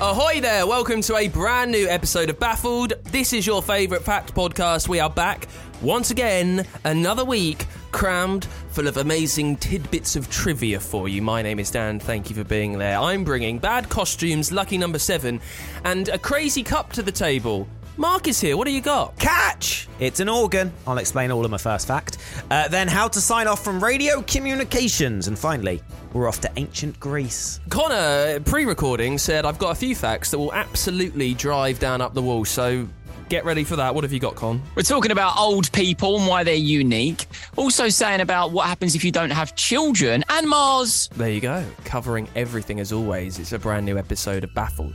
Ahoy there! Welcome to a brand new episode of Baffled. This is your favourite fact podcast. We are back once again, another week crammed full of amazing tidbits of trivia for you. My name is Dan. Thank you for being there. I'm bringing bad costumes, lucky number seven, and a crazy cup to the table. Mark is here. What do you got? Catch! It's an organ. I'll explain all of my first fact. Uh, then how to sign off from radio communications. And finally, we're off to ancient Greece. Connor, pre recording, said, I've got a few facts that will absolutely drive down up the wall. So get ready for that. What have you got, Con? We're talking about old people and why they're unique. Also saying about what happens if you don't have children and Mars. There you go. Covering everything as always. It's a brand new episode of Baffled.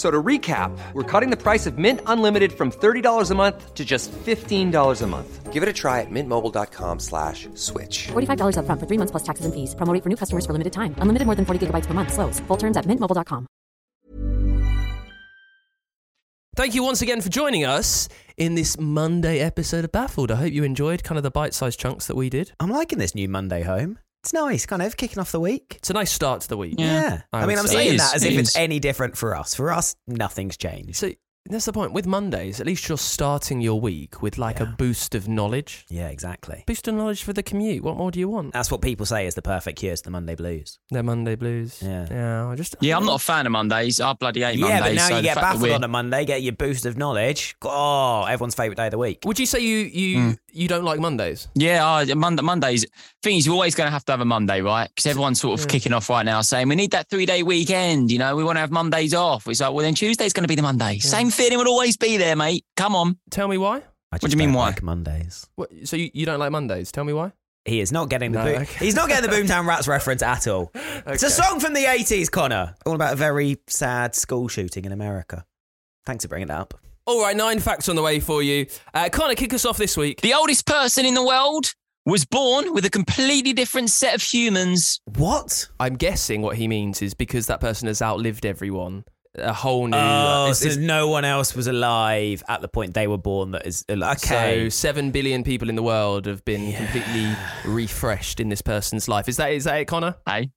F- So to recap, we're cutting the price of Mint Unlimited from $30 a month to just $15 a month. Give it a try at mintmobile.com slash switch. $45 upfront for three months plus taxes and fees. Promo for new customers for limited time. Unlimited more than 40 gigabytes per month. Slows. Full terms at mintmobile.com. Thank you once again for joining us in this Monday episode of Baffled. I hope you enjoyed kind of the bite sized chunks that we did. I'm liking this new Monday home. It's nice, kind of kicking off the week. It's a nice start to the week. Yeah. I I, mean, I'm say. saying It that is, as it if is. it's any different for us. For us, nothing's changed. So that's the point. With Mondays, at least you're starting your week with like a boost of knowledge. Yeah, exactly. Boost of knowledge for the commute. What more do you want? That's what people say is the perfect cure to the Monday blues. They're Monday blues. Yeah. Yeah. I just. Yeah, I'm not a fan of Mondays. I bloody hate Mondays. yeah, but now so you get fact baffled on a Monday, get your boost of knowledge. Oh, everyone's favourite day of the week. Would you say you you Mm. You don't like Mondays? Yeah, I, Monday, Mondays. Thing is, you're always going to have to have a Monday, right? Because everyone's sort of kicking off right now saying we need that three day weekend. You know, we want to have Mondays off. It's like, well, then Tuesday's going to be the Monday. Same feeling will always be there, mate. Come on. Tell me why. I do you mean don't why? Like Mondays. What, so you, you don't like Mondays? Tell me why. He is not getting the No, boom. okay. He's not getting the Boomtown Rats reference at all. It's a song from the 80s, Connor. All about a very sad school shooting in America. Thanks for bringing that up. All right, nine facts on the way for you. Uh, Connor, kick us off this week. The oldest person in the world was born with a completely different set of humans. What? I'm guessing what he means is because that person has outlived everyone. A whole new. Oh, it's- so it's- no one else was alive at the point they were born. That is okay. So seven billion people in the world have been completely refreshed in this person's life. Is that is that it, Connor? Hey,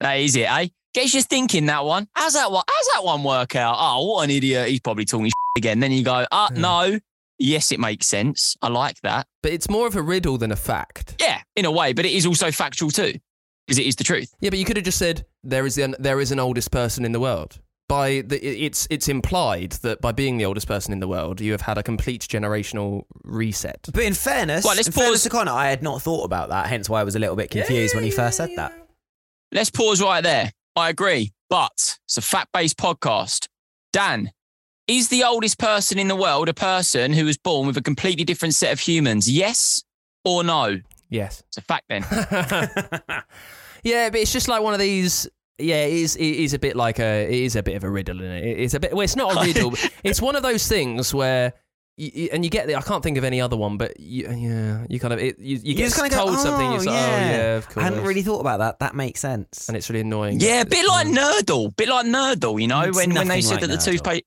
that is it, eh? Gets you thinking that one. How's that one? How's that one work out? Oh, what an idiot! He's probably talking again. Then you go, ah, no. Yes, it makes sense. I like that. But it's more of a riddle than a fact. Yeah, in a way, but it is also factual too, because it is the truth. Yeah, but you could have just said there is an there is an oldest person in the world. By the, it's it's implied that by being the oldest person in the world, you have had a complete generational reset. But in fairness, Well, let's in fairness to Connor, I had not thought about that. Hence why I was a little bit confused when he first said that. Let's pause right there. I agree, but it's a fact-based podcast. Dan, is the oldest person in the world a person who was born with a completely different set of humans? Yes or no? Yes. It's a fact then. yeah, but it's just like one of these. Yeah, it is. It is a bit like a. It is a bit of a riddle, is it? It's a bit. Well, it's not a riddle. it's one of those things where. You, you- and you get the, I can't think of any other one, but you, uh, yeah, you kind of it, you, you, get just kinda go, told oh, something. "Oh, You're like, oh yeah, of course. I hadn't really thought about that. That makes sense. and it's really annoying. yeah, a bit like mm. Nerdle, bit like Nerdle, you know, It's when, when they nothing said like that the Nerdle. toothpaste.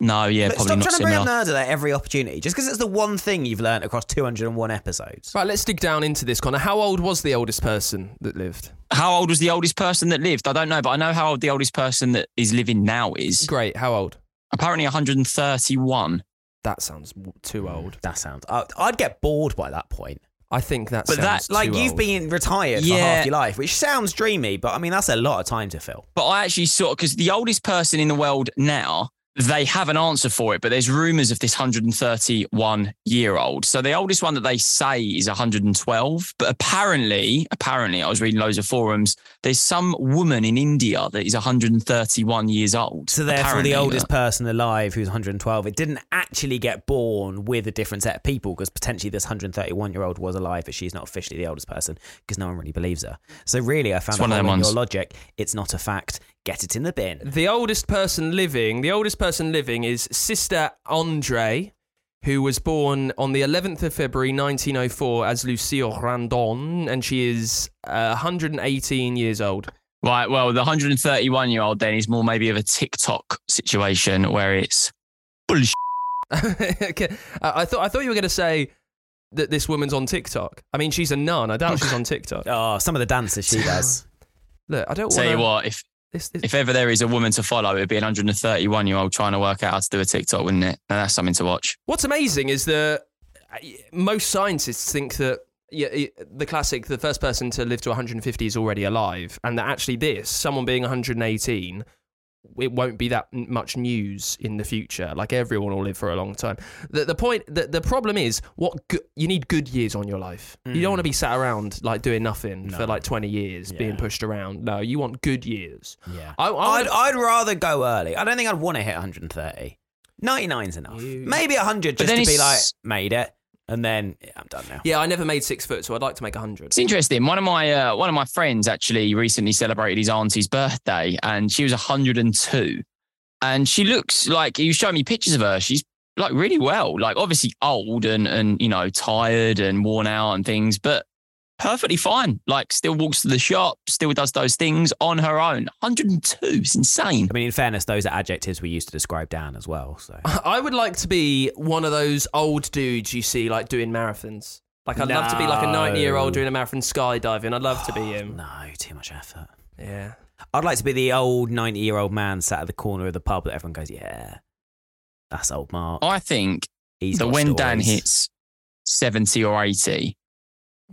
No, yeah, But probably stop not trying to bring similar. up Nerdle at every opportunity, just because it's the one thing you've learnt across 201 episodes. Right, let's dig down into this, Connor. How old was the oldest person that lived? How old was the oldest person that lived? I don't know, but I know how old the oldest person that is living now is. Great. How old? Apparently 131. That sounds too mm, old. That sounds. I- I'd get bored by that point. I think that But sounds that- Like too you've old. been retired for half your life, which sounds dreamy, but I mean that's a lot of time to fill. But I actually saw because the oldest person in the world now they have an answer for it, but there's rumors of this 131 year old. So the oldest one that they say is 112, but apparently, apparently, I was reading loads of forums. There's some woman in India that is 131 years old. So therefore, the oldest person alive, who's 112, it didn't actually get born with a different set of people because potentially this 131 year old was alive, but she's not officially the oldest person because no one really believes her. So really, I found It's one of them in your logic. It's not a fact. Get it in the bin. The oldest person living, the oldest person living is Sister Andre, who was born on the 11th of February 1904 as Lucile Randon, and she is uh, 118 years old. Right. Well, the 131 year old then is more maybe of a TikTok situation where it's bullshit. Okay, I I thought I thought you were going to say that this woman's on TikTok. I mean, she's a nun. I doubt she's on TikTok. Oh, some of the dances she does. Look, I don't Tell you want what, if This, this, if ever there is a woman to follow, it'd be an 131 year old trying to work out how to do a TikTok, wouldn't it? And that's something to watch. What's amazing is that uh, most scientists think that yeah, the classic, the first person to live to 150 is already alive, and that actually this, someone being 118, it won't be that much news in the future. Like everyone will live for a long time. The, the point, the, the problem is, what go- you need good years on your life. You don't mm. want to be sat around like doing nothing for like 20 years, being pushed around. No, you want good years. Yeah. I, I I'd, I'd rather go early. I don't think I'd want to hit 130. 99's enough. You- Maybe 100 just to be like, made it. And then yeah, I'm done now. yeah, I never made six foot, so I'd like to make a 100. It's interesting. One of my uh, one of my friends actually recently celebrated his auntie's birthday, and she was 102, and she looks like he was showing me pictures of her. She's like really well, like obviously old and and you know tired and worn out and things, but perfectly fine. Like still walks to the shop, still does those things on her own. 102, is insane. I mean, in fairness, those are adjectives we used to describe Dan as well. So I would like to be one of those old dudes you see like doing marathons. Like I'd love to be like a 90 year old doing a marathon skydiving. I'd love to be him. no, too much effort. Yeah. I'd like to be the old 90 year old man sat at the corner of the pub that everyone goes, yeah, that's old Mark. I think He's that got when Dan hits 70 or 80,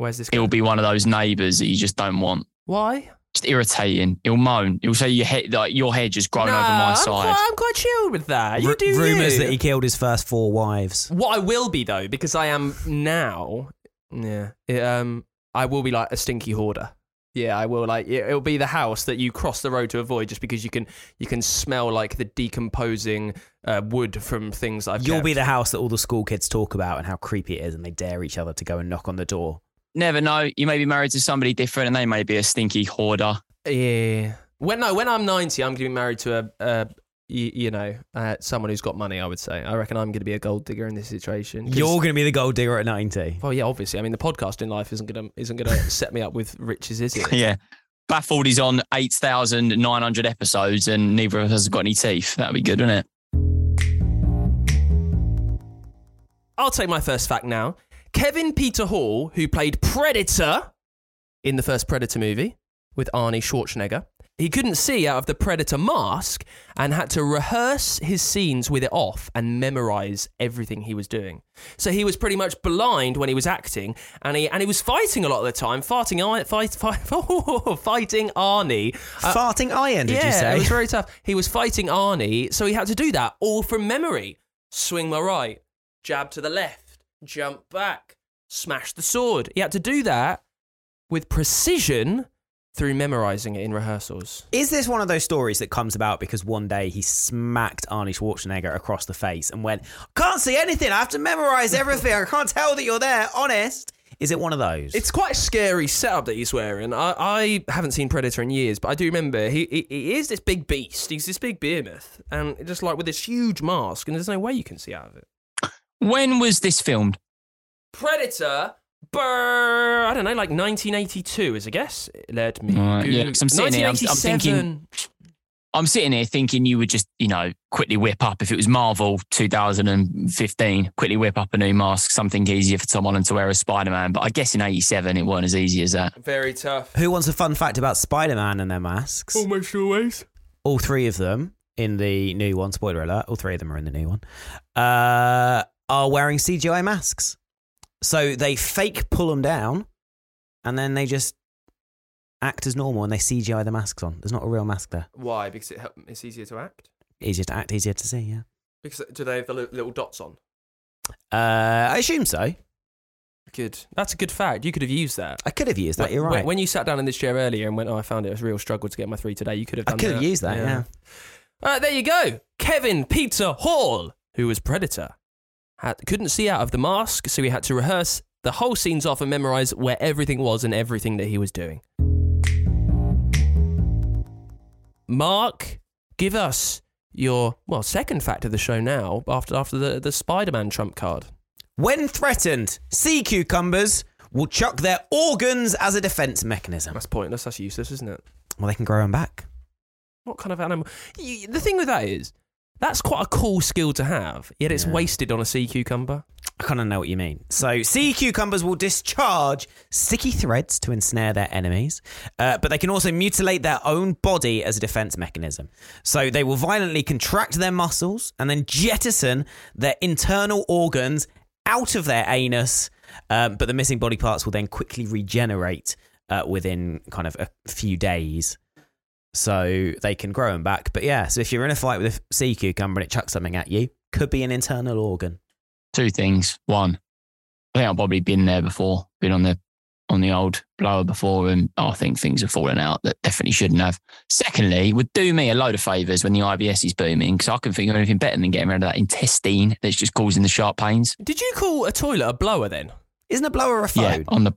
Where's this? he'll be one of those neighbours that you just don't want. Why? just irritating. He'll moan. He'll say your head, like your head just grown Nah, over my I'm side. Quite, I'm quite chilled with that. You Ru- do rumors you. that he killed his first four wives. What I will be though, because I am now. Yeah. it, um. I will be like a stinky hoarder. Yeah, I will. Like it, it'll be the house that you cross the road to avoid, just because you can you can smell like the decomposing uh, wood from things I've. You'll kept. be the house that all the school kids talk about and how creepy it is, and they dare each other to go and knock on the door. Never know. You may be married to somebody different, and they may be a stinky hoarder. Yeah. When no, when I'm 90, I'm going to be married to a, a you, you know, uh, someone who's got money. I would say. I reckon I'm going to be a gold digger in this situation. 'Cause- You're going to be the gold digger at 90. Well, yeah, obviously. I mean, the podcasting life isn't going to isn't going to set me up with riches, is it? Yeah. Baffled is on 8,900 episodes, and neither of us has got any teeth. That'd be good, wouldn't it? I'll take my first fact now. Kevin Peter Hall, who played Predator in the first Predator movie with Arnie Schwarzenegger, he couldn't see out of the Predator mask and had to rehearse his scenes with it off and memorize everything he was doing. So he was pretty much blind when he was acting, and he and he was fighting a lot of the time, farting, Ar- fight, fight, fighting Arnie. Uh, Farting iron, did yeah, you say? it was very tough. He was fighting Arnie, so he had to do that all from memory. Swing my right, jab to the left, jump back, smash the sword. He had to do that with precision through memorizing it in rehearsals. Is this one of those stories that comes about because one day he smacked Arnie Schwarzenegger across the face and went, Can't see anything. I have to memorize everything. I can't tell that you're there. Honest. Is it one of those? It's quite a scary setup that he's wearing. I, I haven't seen Predator in years, but I do remember he, he he is this big beast. He's this big behemoth, and just like with this huge mask, and there's no way you can see out of it. When was this filmed? Predator. Brr, I don't know, like 1982 is a guess. Let me. Right, yeah, I'm sitting here, I'm- I'm thinking- I'm sitting here thinking you would just, you know, quickly whip up if it was Marvel 2015, quickly whip up a new mask, something easier for Tom Holland to wear as Spider Man. But I guess in 87, it weren't as easy as that. Very tough. Who wants a fun fact about Spider Man and their masks? Almost always. All three of them in the new one, spoiler alert, all three of them are in the new one, uh, are wearing CGI masks. So they fake pull them down and then they just act as normal and they CGI the masks on. There's not a real mask there. Why? Because it help, it's easier to act. easier to act, easier to see. Yeah. Because do they have the li- little dots on? Uh, I assume so. Good. That's a good fact. You could have used that. I could have used that. When- You're when- right. When you sat down in this chair earlier and went, "Oh, I found it was a real struggle to get my three today," you could have I done. could have used that. Yeah. All right, there you go. Kevin Peter Hall, who was Predator, had, couldn't see out of the mask, so he had to rehearse the whole scenes off and memorize where everything was and everything that he was doing. Mark, give us your well second fact of the show now after after the the Spider-Man trump card. When threatened, sea cucumbers will chuck their organs as a defense mechanism. That's pointless. That's useless, isn't it? Well, they can grow them back. What kind of animal? Y- The thing with that is, that's quite a cool skill to have. Yet it's Yeah. wasted on a sea cucumber. I kind of know what you mean. So, sea cucumbers will discharge sticky threads to ensnare their enemies, uh, but they can also mutilate their own body as a defense mechanism. So, they will violently contract their muscles and then jettison their internal organs out of their anus, um, but the missing body parts will then quickly regenerate uh, within kind of a few days. So, they can grow them back. But yeah, so if you're in a fight with a sea cucumber and it chucks something at you, could be an internal organ. Two things. One, I think I've probably been there before, been on the on the old blower before, and I think things have fallen out that definitely shouldn't have. Secondly, would do me a load of favours when the IBS is booming because I can think of anything better than getting rid of that intestine that's just causing the sharp pains. Did you call a toilet a blower then? Isn't a blower a phone? Yeah, on the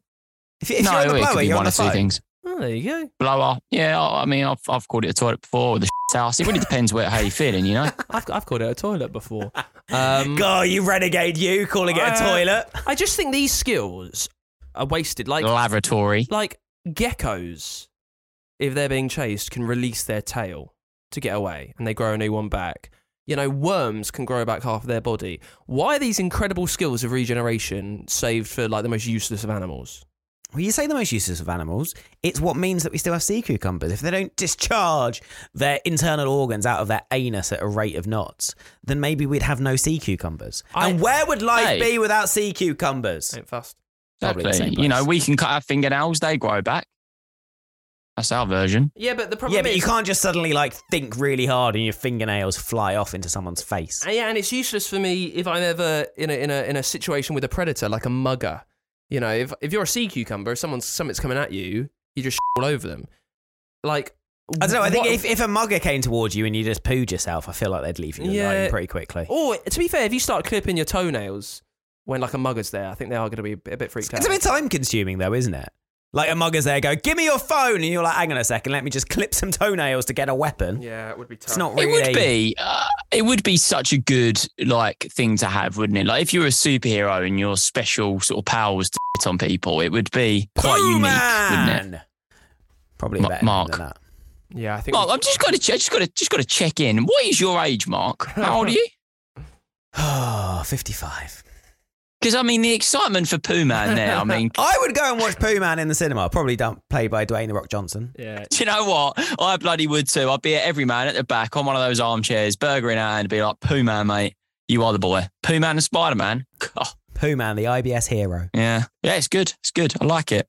If, if no, you're on the it blower, could be you're one on or the two phone. things. Oh, there you go. Blower, yeah. I mean, I've I've called it a toilet before, or the house. It really depends where how you're feeling, you know. I've, I've called it a toilet before. Um, God, you renegade, you calling it a Uh, toilet. I just think these skills are wasted. Like, Lavatory. like geckos, if they're being chased, can release their tail to get away, and they grow a new one back. You know, worms can grow back half of their body. Why are these incredible skills of regeneration saved for like the most useless of animals? Well, you say the most useless of animals. It's what means that we still have sea cucumbers. If they don't discharge their internal organs out of their anus at a rate of knots, then maybe we'd have no sea cucumbers. I- and where would life Hey. be without sea cucumbers? Ain't fast. Probably the Exactly. You know, place. we can cut our fingernails; they grow back. That's our version. Yeah, but the problem Yeah, but is, you can't just suddenly like think really hard and your fingernails fly off into someone's face. Uh, Yeah, and it's useless for me if I'm ever in a in a in a situation with a predator like a mugger. You know, if if you're a sea cucumber, if someone's something's coming at you, you just all over them. Like I don't know. I think what- if, if a mugger came towards you and you just pooed yourself, I feel like they'd leave you Yeah. alone pretty quickly. or to be fair, if you start clipping your toenails when like a mugger's there, I think they are going to be a bit, a bit freaked It's out. It's a bit time consuming though, isn't it? Like a mugger's there, go, give me your phone, and you're like, hang on a second, let me just clip some toenails to get a weapon. yeah, it would be tough. It's not really. It would be. Uh, it would be such a good like thing to have, wouldn't it? Like if you were a superhero and your special sort of power was to hit on people, it would be quite unique, wouldn't it? Probably Ma- better Mark. than that. Yeah, I think. Mark, I'm just got to just got to just got to check in. What is your age, Mark? How old are you? Oh, 55. Because I mean, the excitement for Pooh Man there. I mean, I would go and watch Pooh Man in the cinema, probably done, played by Dwayne The Rock Johnson. yeah, do you know what? I bloody would too. I'd be at every man at the back on one of those armchairs, burger in hand, be like, Pooh Man, mate, you are the boy. Pooh Man and Spider Man. Oh, Pooh Man, the IBS hero. yeah, yeah, it's good. It's good. I like it.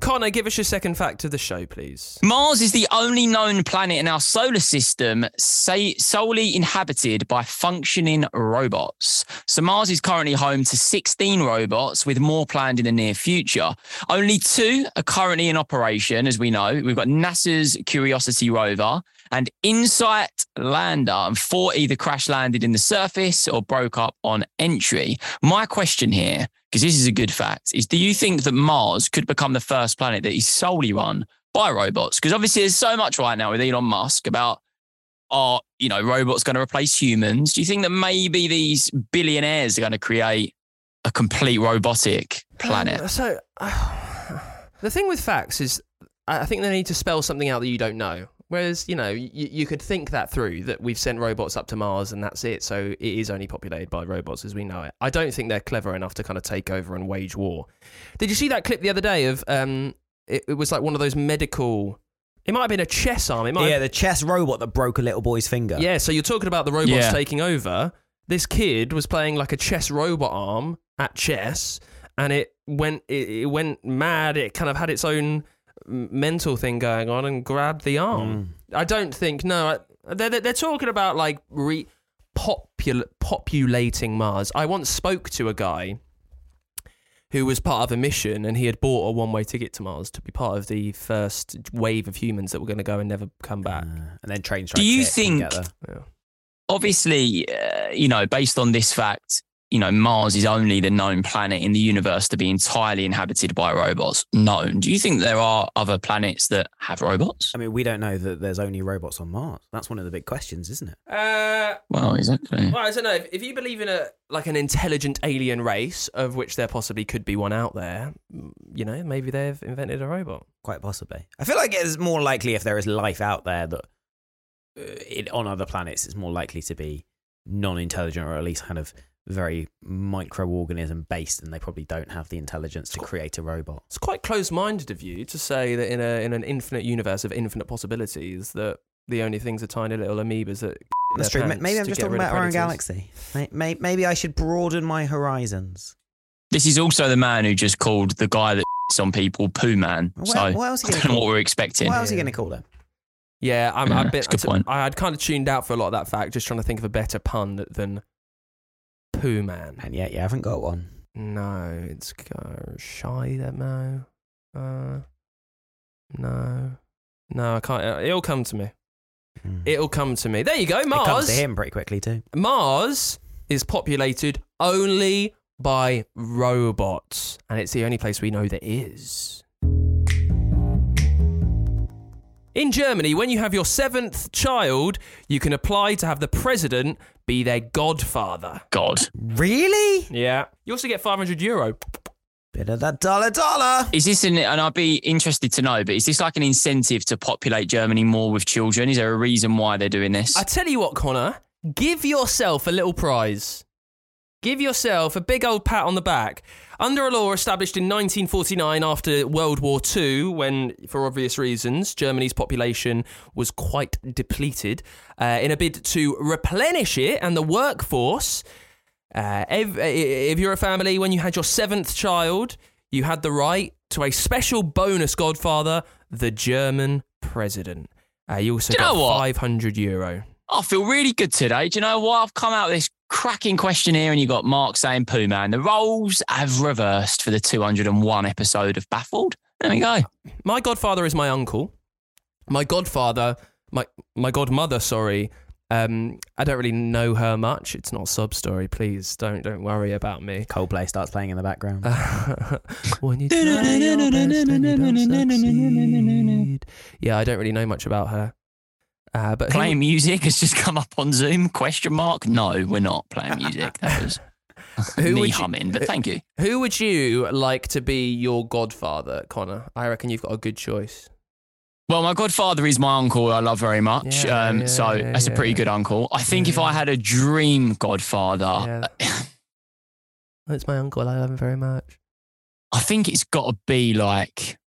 Connor, give us your second fact of the show, please. Mars is the only known planet in our solar system say, solely inhabited by functioning robots. So Mars is currently home to 16 robots, with more planned in the near future. Only two are currently in operation, as we know. We've got NASA's Curiosity rover and InSight lander, and four either crash landed in the surface or broke up on entry. My question here, because this is a good fact, is do you think that Mars could become the first planet that is solely run by robots? Because obviously there's so much right now with Elon Musk about are you know robots going to replace humans? Do you think that maybe these billionaires are going to create a complete robotic planet? Um, so, the thing with facts is, I think they need to spell something out that you don't know. Whereas, you know, you, you could think that through that we've sent robots up to Mars and that's it. So it is only populated by robots as we know it. I don't think they're clever enough to kind of take over and wage war. Did you see that clip the other day of um? It, it was like one of those medical. It might have been a chess arm. It might. Yeah, have, the chess robot that broke a little boy's finger. yeah. So you're talking about the robots Yeah. taking over. This kid was playing like a chess robot arm at chess, and it went it, it went mad. It kind of had its own m- mental thing going on and grab the arm. I don't think. No, I, they're, they're they're talking about like re popul- populating Mars. I once spoke to a guy who was part of a mission, and he had bought a one-way ticket to Mars to be part of the first wave of humans that were going to go and never come back. Uh, and then train straight. Do you strikes hit and think- get there. Obviously, uh, you know, based on this fact, you know, Mars is only the known planet in the universe to be entirely inhabited by robots. Known. Do you think there are other planets that have robots? I mean, we don't know that there's only robots on Mars. That's one of the big questions, isn't it? Uh, Well, exactly. well, I don't know. If, if you believe in a like an intelligent alien race, of which there possibly could be one out there, mm, you know, maybe they've invented a robot. Quite possibly. I feel like it's more likely if there is life out there that uh, it, on other planets, it's more likely to be non-intelligent or at least kind of very microorganism based, and they probably don't have the intelligence to create a robot. It's quite close-minded of you to say that in a in an infinite universe of infinite possibilities, that the only things are tiny little amoebas that. That's their true. Maybe I'm just talking rid of about our own galaxy. May- may- Maybe I should broaden my horizons. This is also the man who just called the guy that on people poo man. What- so what else are I don't know call- what we're expecting. What else are you going to call them? Yeah, I'm Yeah, a bit. a good point. I had kind of tuned out for a lot of that fact, just trying to think of a better pun than poo man. And yet you haven't got one. No, it's uh, shy. That no, uh, no, no. I can't. uh, It'll come to me. Hmm. It'll come to me. There you go. It comes Mars. to him pretty quickly too. Mars is populated only by robots, and it's the only place we know there is. In Germany, when you have your seventh child, you can apply to have the president be their godfather. God. Really? Yeah. You also get 500 euro. Bit of that dollar dollar. Is this an, and I'd be interested to know, but is this like an incentive to populate Germany more with children? Is there a reason why they're doing this? I tell you what, Connor, give yourself a little prize. Give yourself a big old pat on the back. Under a law established in 1949 after World War II, when, for obvious reasons, Germany's population was quite depleted, uh, in a bid to replenish it and the workforce, uh, if, if you're a family, when you had your seventh child, you had the right to a special bonus godfather, the German president. Uh, you also Do you got know what? 500 euro. I feel really good today. Do you know what? I've come out with this cracking question here, and you got Mark saying poo man. The roles have reversed for the 201 episode of Baffled. There we go. My godfather is my uncle. My godfather, my my godmother, sorry. Um, I don't really know her much. It's not a sub story. Please don't don't worry about me. Coldplay starts playing in the background. when you try your best and you don't succeed. Yeah, I don't really know much about her. Uh, but who- Playing music has just come up on Zoom? Question mark? No, we're not playing music. That was Who me would you- humming, but thank you. who would you like to be your godfather, Connor? I reckon you've got a good choice. Well, my godfather is my uncle. I love very much. Yeah, um, yeah, so yeah, that's a pretty good uncle. I think if I had a dream godfather, it's my uncle. I love him very much. I think it's got to be like,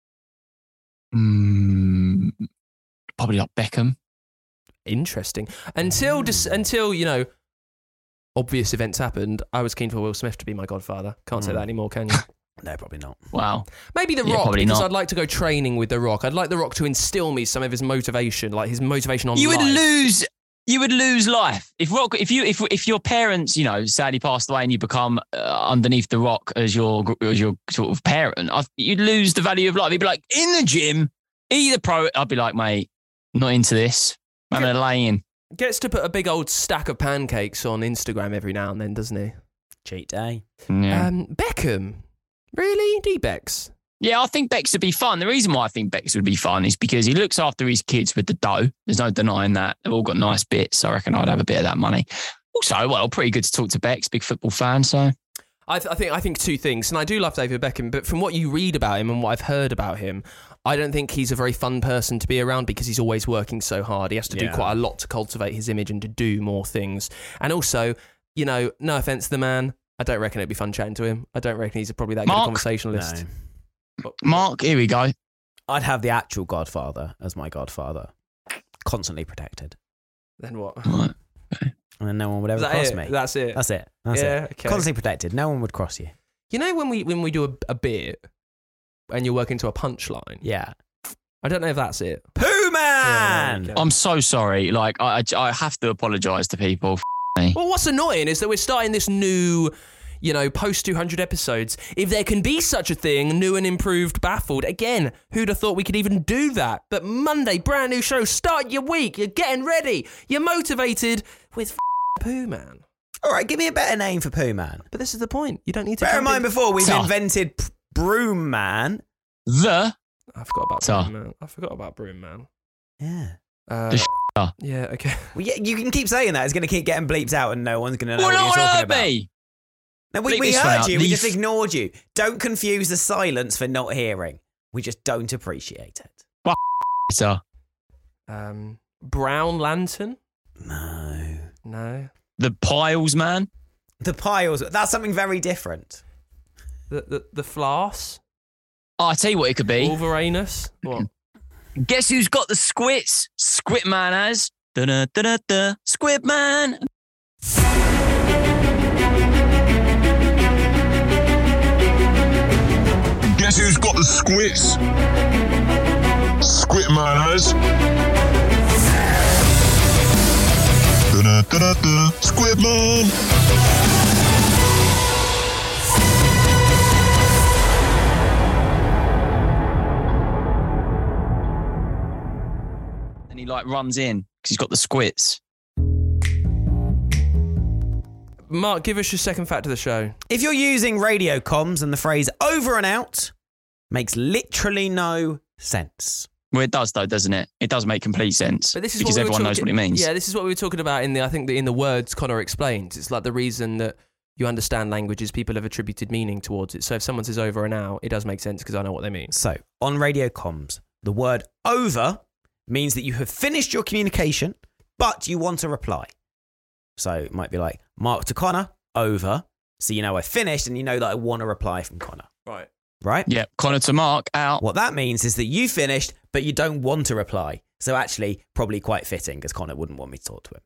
mm, probably like Beckham. Interesting. Until dis- until you know, obvious events happened. I was keen for Will Smith to be my godfather. Can't say Mm. that anymore, can you? no, probably not. Wow. Maybe The Yeah, Rock probably because not. I'd like to go training with The Rock. I'd like The Rock to instill me some of his motivation, like his motivation on you would life. lose. You would lose life if rock. If you if if your parents, you know, sadly passed away, and you become uh, underneath the rock as your gr- as your sort of parent, I, you'd lose the value of life. You'd be like in the gym, eat the pro. I'd be like, mate, not into this. I'm gonna lay in. Gets to put a big old stack of pancakes on Instagram every now and then, doesn't he? Cheat day. Yeah. Um, Beckham, really? D Bex? Yeah, I think Bex would be fun. The reason why I think Bex would be fun is because he looks after his kids with the dough. There's no denying that. They've all got nice bits. So I reckon I'd have a bit of that money. Also, well, pretty good to talk to Bex, big football fan. So I, th- I think I think two things, and I do love David Beckham, but from what you read about him and what I've heard about him, I don't think he's a very fun person to be around because he's always working so hard. He has to do quite a lot to cultivate his image and to do more things. And also, you know, no offense to the man, I don't reckon it'd be fun chatting to him. I don't reckon he's probably that good a conversationalist. No. Oh. Mark, here we go. I'd have the actual godfather as my godfather, constantly protected, Then what? Right. and then no one would Is ever that cross it? me. That's it. That's it. That's yeah. it. Okay. Constantly protected. No one would cross you. You know when we when we do a, a bit and you're working to a punchline. Yeah. I don't know if that's it. Pooh Man. Yeah, I'm so sorry. Like, I, I, I have to apologise to people. F- me. Well, what's annoying is that we're starting this new, you know, post 200 episodes. If there can be such a thing, new and improved Baffled, again, who'd have thought we could even do that? But Monday, brand new show, start your week, you're getting ready, you're motivated with f- Pooh Man. All right, give me a better name for Pooh Man. But this is the point. You don't need to. Bear in jump mind, before we've Tough. invented P- Broom Man. The I forgot about So- Broom Man. I forgot about Broom Man. Yeah. Uh, The sh- yeah, okay. Well, yeah, you can keep saying that. It's going to keep getting bleeped out, and no one's going to know Well, what no you're talking about. me. No, we, Bleep we heard out. you. We just ignored you. Don't confuse the silence for not hearing. We just don't appreciate it. So, Um, Brown Lantern? No. No. the piles, man. The piles. That's something very different. The the, the Flass? Oh, I tell you what, it could be. Wolverinus? What? Guess who's got the squits? Squid man has. Da da da da. Squid man. Guess who's got the squits? Squit man has. Squid man. And he like runs in because he's got the squits. Mark, give us your second fact of the show. If you're using radio comms and the phrase over and out makes literally no sense. Well, it does though, doesn't it? It does make complete sense. But this is because what we were everyone knows what it means. Yeah, this is what we were talking about in the I think the, in the words Connor explains. It's like the reason that you understand languages, people have attributed meaning towards it. So if someone says over and out, it does make sense because I know what they mean. So, on radio comms, the word over means that you have finished your communication, but you want a reply. So, it might be like, Mark to Connor, over. So, you know I finished and you know that I want a reply from Connor, Right. Right? Yeah, Connor to Mark out. What that means is that you finished, but you don't want to reply. So, actually, probably quite fitting because Connor wouldn't want me to talk to him.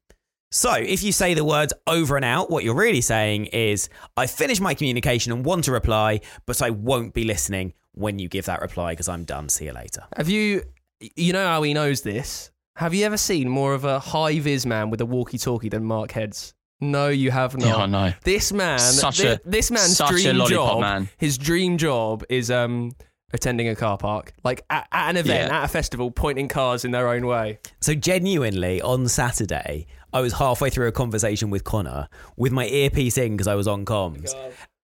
So, if you say the words over and out, what you're really saying is, I finished my communication and want to reply, but I won't be listening when you give that reply because I'm done. See you later. Have you you know how he knows this? Have you ever seen more of a high vis man with a walkie talkie than Mark Heads? No, you have not. Yeah, I know. This man, Such thi- a- this man's such a dream lollipop job, man. his dream job is um attending a car park, like at, at an event, Yeah. at a festival, pointing cars in their own way. So genuinely, on Saturday, I was halfway through a conversation with Connor with my earpiece in because I was on comms.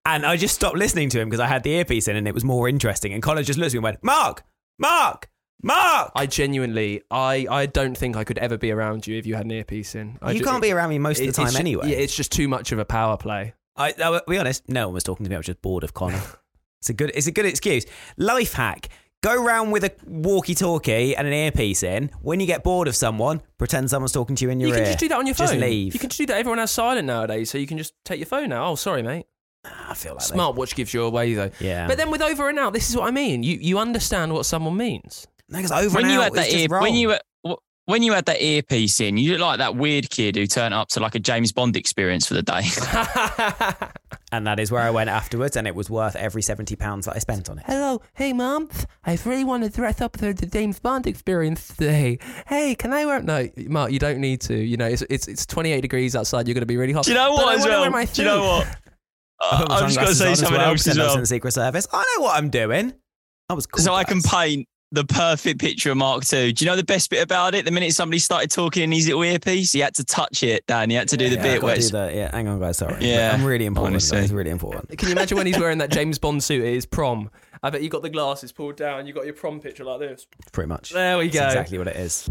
And I just stopped listening to him because I had the earpiece in and it was more interesting. And Connor just looked at me and went, Mark, Mark, Mark. I genuinely, I, I don't think I could ever be around you if you had an earpiece in. I you ju- can't be around me most of it- the it's time ju- anyway. Yeah, it's just too much of a power play. I, I'll be honest, no one was talking to me. I was just bored of Connor. it's a good, it's a good excuse. Life hack: go round with a walkie-talkie and an earpiece in. When you get bored of someone, pretend someone's talking to you in your You ear. can just do that on your phone. Just leave. You can just do that. Everyone has silent nowadays, so you can just take your phone out. Oh, sorry, mate. I feel like they- Smartwatch gives you away though. Yeah. But then with over and out, this is what I mean. You you understand what someone means. No, 'cause over when you out had that is just ear, when you had- w- when you had that earpiece in, you look like that weird kid who turned up to like a James Bond experience for the day. and that is where I went afterwards, and it was worth every seventy pounds that I spent on it. Hello, hey mom. I really want to dress up for the James Bond experience today. Hey, can I wear? No, Mark, you don't need to. You know, it's it's it's 28 degrees outside. You're going to be really hot. Do you know what as well? my Do you know what? Uh, I'm just going to say on as something well, else as pretend I was well. in the Secret Service. I know what I'm doing. I was cool. So I can paint the perfect picture of Mark II. Do you know the best bit about it? The minute somebody started talking in his little earpiece, he had to touch it, Dan. He had to do the Yeah, bit I've where to do it's that. Yeah, hang on, guys. Sorry. Yeah, I'm really important. honestly. Guys, really important. Can you imagine when he's wearing that James Bond suit at his prom? I bet you got the glasses pulled down. You got your prom picture like this. Pretty much. There we That's go. exactly what it is.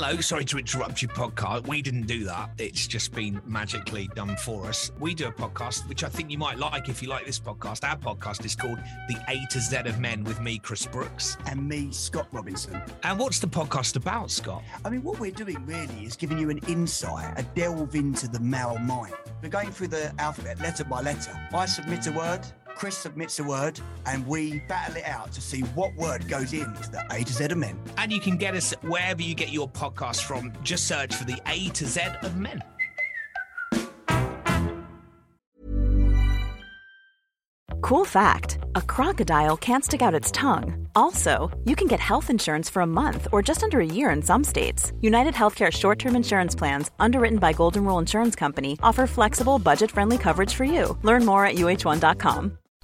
Hello, sorry to interrupt your podcast. We didn't do that. It's just been magically done for us. We do a podcast, which I think you might like if you like this podcast. Our podcast is called The A to Z of Men with me, Chris Brooks. and me, Scott Robinson. And what's the podcast about, Scott? I mean, what we're doing really is giving you an insight, a delve into the male mind. We're going through the alphabet letter by letter. I submit a word, Chris submits a word, and we battle it out to see what word goes into the A to Z of men. And you can get us wherever you get your podcast from. Just search for The A to Z of Men. Cool fact a crocodile can't stick out its tongue. Also, you can get health insurance for a month or just under a year in some states. United Healthcare short term insurance plans, underwritten by Golden Rule Insurance Company, offer flexible, budget friendly coverage for you. Learn more at uhone.com.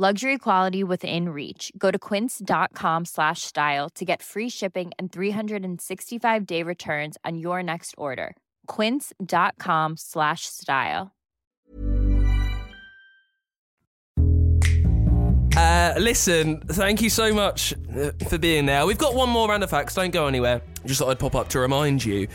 Luxury quality within reach. Go to quince.com slash style to get free shipping and 365-day returns on your next order. quince.com slash style. Uh, listen, thank you so much uh, for being there. We've got one more round of facts. Don't go anywhere. Just thought I'd pop up to remind you.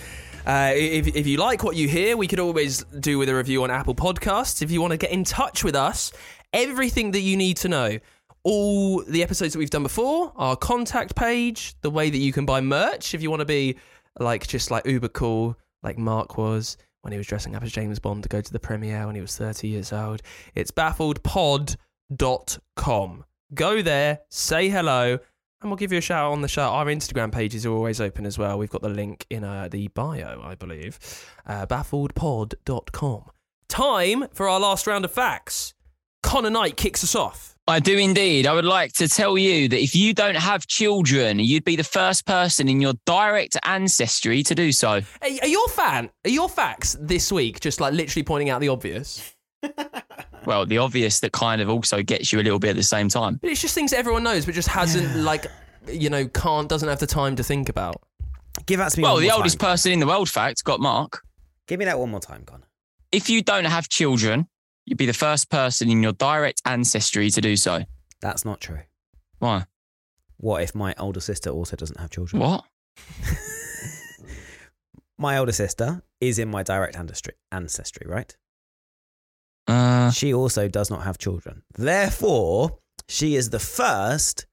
Uh, if, if you like what you hear, we could always do with a review on Apple Podcasts. If you want to get in touch with us, everything that you need to know, all the episodes that we've done before, our contact page, the way that you can buy merch if you want to be like just like uber cool, like Mark was when he was dressing up as James Bond to go to the premiere when he was 30 years old. It's baffledpod.com. Go there, say hello, and we'll give you a shout out on the show. Our Instagram pages are always open as well. We've got the link in uh, the bio, I believe. Uh, baffledpod.com. Time for our last round of facts. Connor Knight kicks us off. I do indeed. I would like to tell you that if you don't have children, you'd be the first person in your direct ancestry to do so. Are, are your fan? Are your facts this week just like literally pointing out the obvious? Well, the obvious that kind of also gets you a little bit at the same time. But it's just things that everyone knows, but just hasn't like you know can't doesn't have the time to think about. Give that to me. Well, one the more oldest time. person in the world fact got Mark. Give me that one more time, Connor. If you don't have children, you'd be the first person in your direct ancestry to do so. That's not true. Why? What if my older sister also doesn't have children? What? My older sister is in my direct ancestry, ancestry right? Uh, She also does not have children. Therefore, she is the first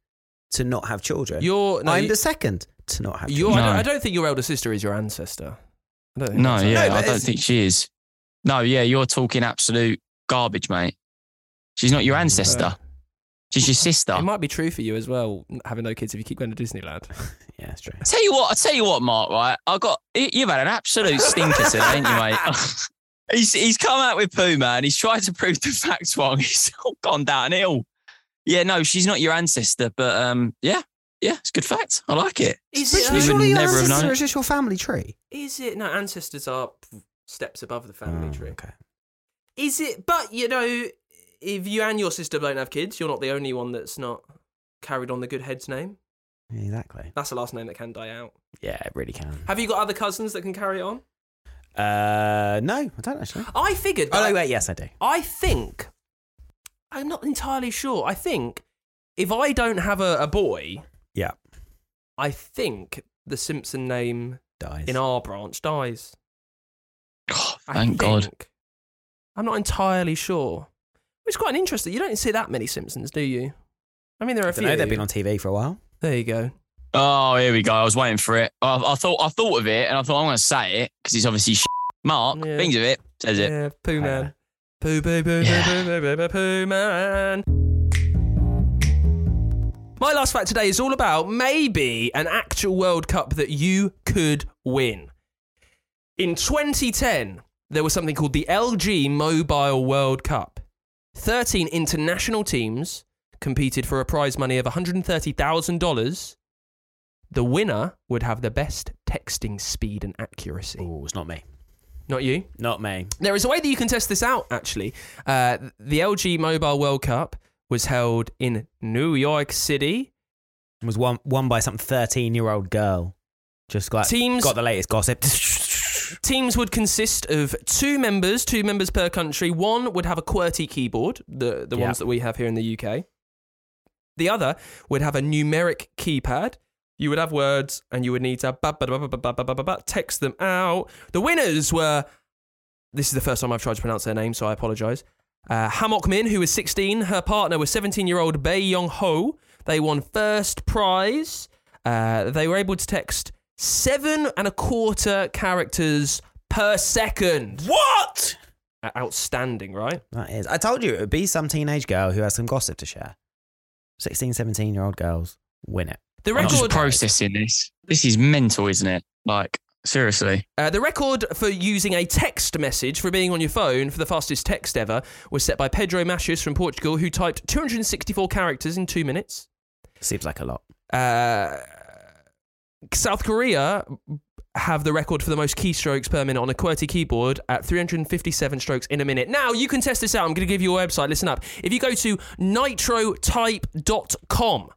to not have children. You're no, I'm you- the second to not have Your, children. I, don't, I don't think your elder sister is your ancestor. I don't think no, yeah, No, I don't think she is. No, yeah, you're talking absolute garbage, mate. She's not your ancestor. She's your sister. It might be true for you as well, having no kids if you keep going to Disneyland. yeah, that's true. I tell you what, I tell you what, Mark. Right, I got you've had an absolute stinker today, ain't you, mate? he's he's come out with poo, man. He's tried to prove the facts wrong. He's all gone downhill. Yeah, no, she's not your ancestor, but um, yeah, yeah, it's a good fact. I like it. Is it? We would surely your never have ancestor known. is just your family tree. Is it? No, ancestors are steps above the family Oh, tree. Okay. Is it? But you know, if you and your sister don't have kids, you're not the only one that's not carried on the good head's name. Exactly. That's the last name that can die out. Yeah, it really can. Have you got other cousins that can carry it on? Uh, no, I don't actually. I figured. Oh, no, wait, yes, I do. I think. I'm not entirely sure. I think if I don't have a, a boy, Yeah, I think the Simpson name dies. in our branch dies. Oh, I thank God. think. I'm not entirely sure. It's quite an interesting. You don't see that many Simpsons, do you? I mean, there are a I few. know they've been on TV for a while. There you go. Oh, here we go. I was waiting for it. I, I thought I thought of it, and I thought I'm going to say it because it's obviously shit. Mark Yeah. thinks of it, says it. Yeah, Pooh Man. Pooh, poo, poo, Yeah. poo, poo, poo, poo, Pooh Man. My last fact today is all about maybe an actual World Cup that you could win. In 2010, there was something called the LG Mobile World Cup. 13 international teams competed for a prize money of $130,000. The winner would have the best texting speed and accuracy. Oh, it's not me. Not you? Not me. There is a way that you can test this out, actually. Uh, the LG Mobile World Cup was held in New York City It was won won by some thirteen year old girl. Just got Teams- got the latest gossip. Teams would consist of two members, two members per country. One would have a QWERTY keyboard, the, the yep. ones that we have here in the UK. The other would have a numeric keypad. You would have words and you would need to text them out. The winners were this is the first time I've tried to pronounce their name, so I apologize. Uh, Hamok Min, who was 16, her partner was 17 year old Bae Young Ho. They won first prize. Uh, they were able to text seven and a quarter characters per second. what? Outstanding, right? That is. I told you it would be some teenage girl who has some gossip to share. 16, 17 year old girls win it. The I'm just record, processing this. This is mental, isn't it? Like, seriously. uh, the record for using a text message for being on your phone for the fastest text ever was set by Pedro Machis from Portugal, who typed 264 characters in two minutes. Seems like a lot. Uh, South Korea have the record for the most keystrokes per minute on a QWERTY keyboard at 357 strokes in a minute. Now, you can test this out. I'm going to give you a website. Listen up. If you go to nitrotype.com,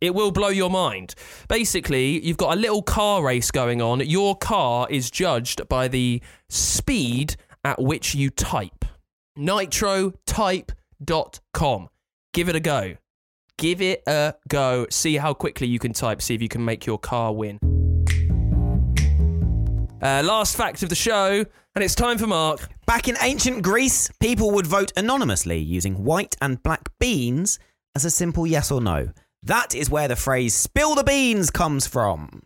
it will blow your mind. Basically, you've got a little car race going on. Your car is judged by the speed at which you type. Nitrotype.com. Give it a go. Give it a go. See how quickly you can type. See if you can make your car win. Uh, last fact of the show, and it's time for Mark. Back in ancient Greece, people would vote anonymously using white and black beans as a simple yes or no. That is where the phrase spill the beans comes from.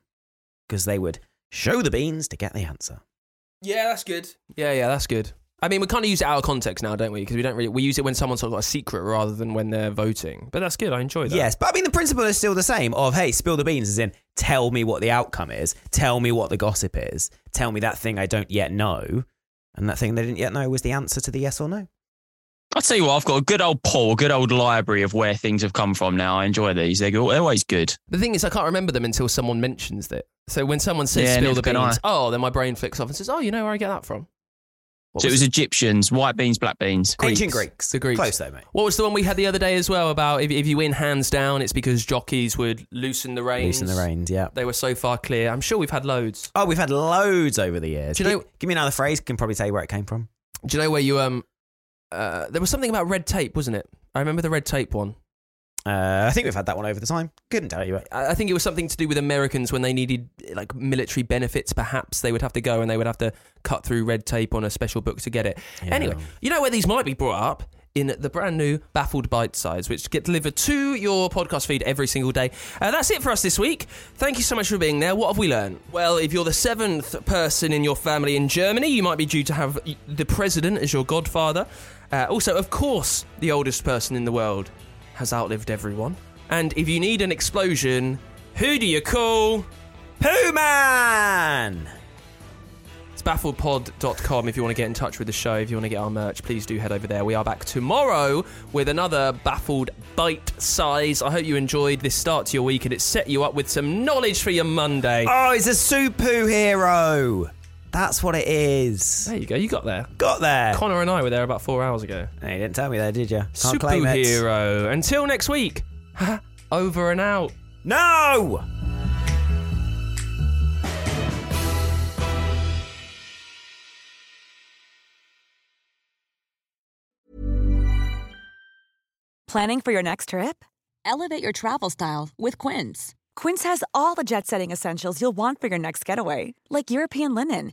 Because they would show the beans to get the answer. Yeah, that's good. Yeah, yeah, that's good. I mean, we kind of use it out of context now, don't we? Because we don't really we use it when someone's sort of got a secret rather than when they're voting. But that's good. I enjoy that. Yes, but I mean, the principle is still the same of, hey, spill the beans, as in, tell me what the outcome is, tell me what the gossip is, tell me that thing I don't yet know. And that thing they didn't yet know was the answer to the yes or no. I'll tell you what, I've got a good old pool, a good old library of where things have come from now. I enjoy these. They're, they're always good. The thing is, I can't remember them until someone mentions it. So when someone says Yeah, spill the can I. beans, oh, then my brain flicks off and says, oh, you know where I get that from? What so it was Egyptians, white beans, black beans. Ancient Greeks. The Greeks. Close though, mate. What was the one we had the other day as well about if, if you win hands down, it's because jockeys would loosen the reins. Loosen the reins, yeah. They were so far clear. I'm sure we've had loads. Oh, we've had loads over the years. Do you know- Gi- give me another phrase, can probably tell you where it came from. Do you know where you um? Uh, there was something about red tape, wasn't it? I remember the red tape one. Uh, I think we've had that one over the time. Couldn't tell you. I I think it was something to do with Americans when they needed like military benefits. Perhaps they would have to go and they would have to cut through red tape on a special book to get it. Yeah. Anyway, you know where these might be brought up in the brand new Baffled Bite Size, which get delivered to your podcast feed every single day. Uh, that's it for us this week. Thank you so much for being there. What have we learned? Well, if you're the seventh person in your family in Germany, you might be due to have the president as your godfather. Uh, also, of course, the oldest person in the world has outlived everyone. And if you need an explosion, who do you call? Pooh Man! It's baffledpod.com if you want to get in touch with the show. If you want to get our merch, please do head over there. We are back tomorrow with another Baffled Bite Size. I hope you enjoyed this start to your week and it set you up with some knowledge for your Monday. Oh, he's a super hero. That's what it is. There you go, you got there. Got there. Connor and I were there about four hours ago. Hey, you didn't tell me there, did you? Can't claim it. Superhero. Until next week, over and out. No! Planning for your next trip? Elevate your travel style with Quince. Quince has all the jet setting essentials you'll want for your next getaway, like European linen,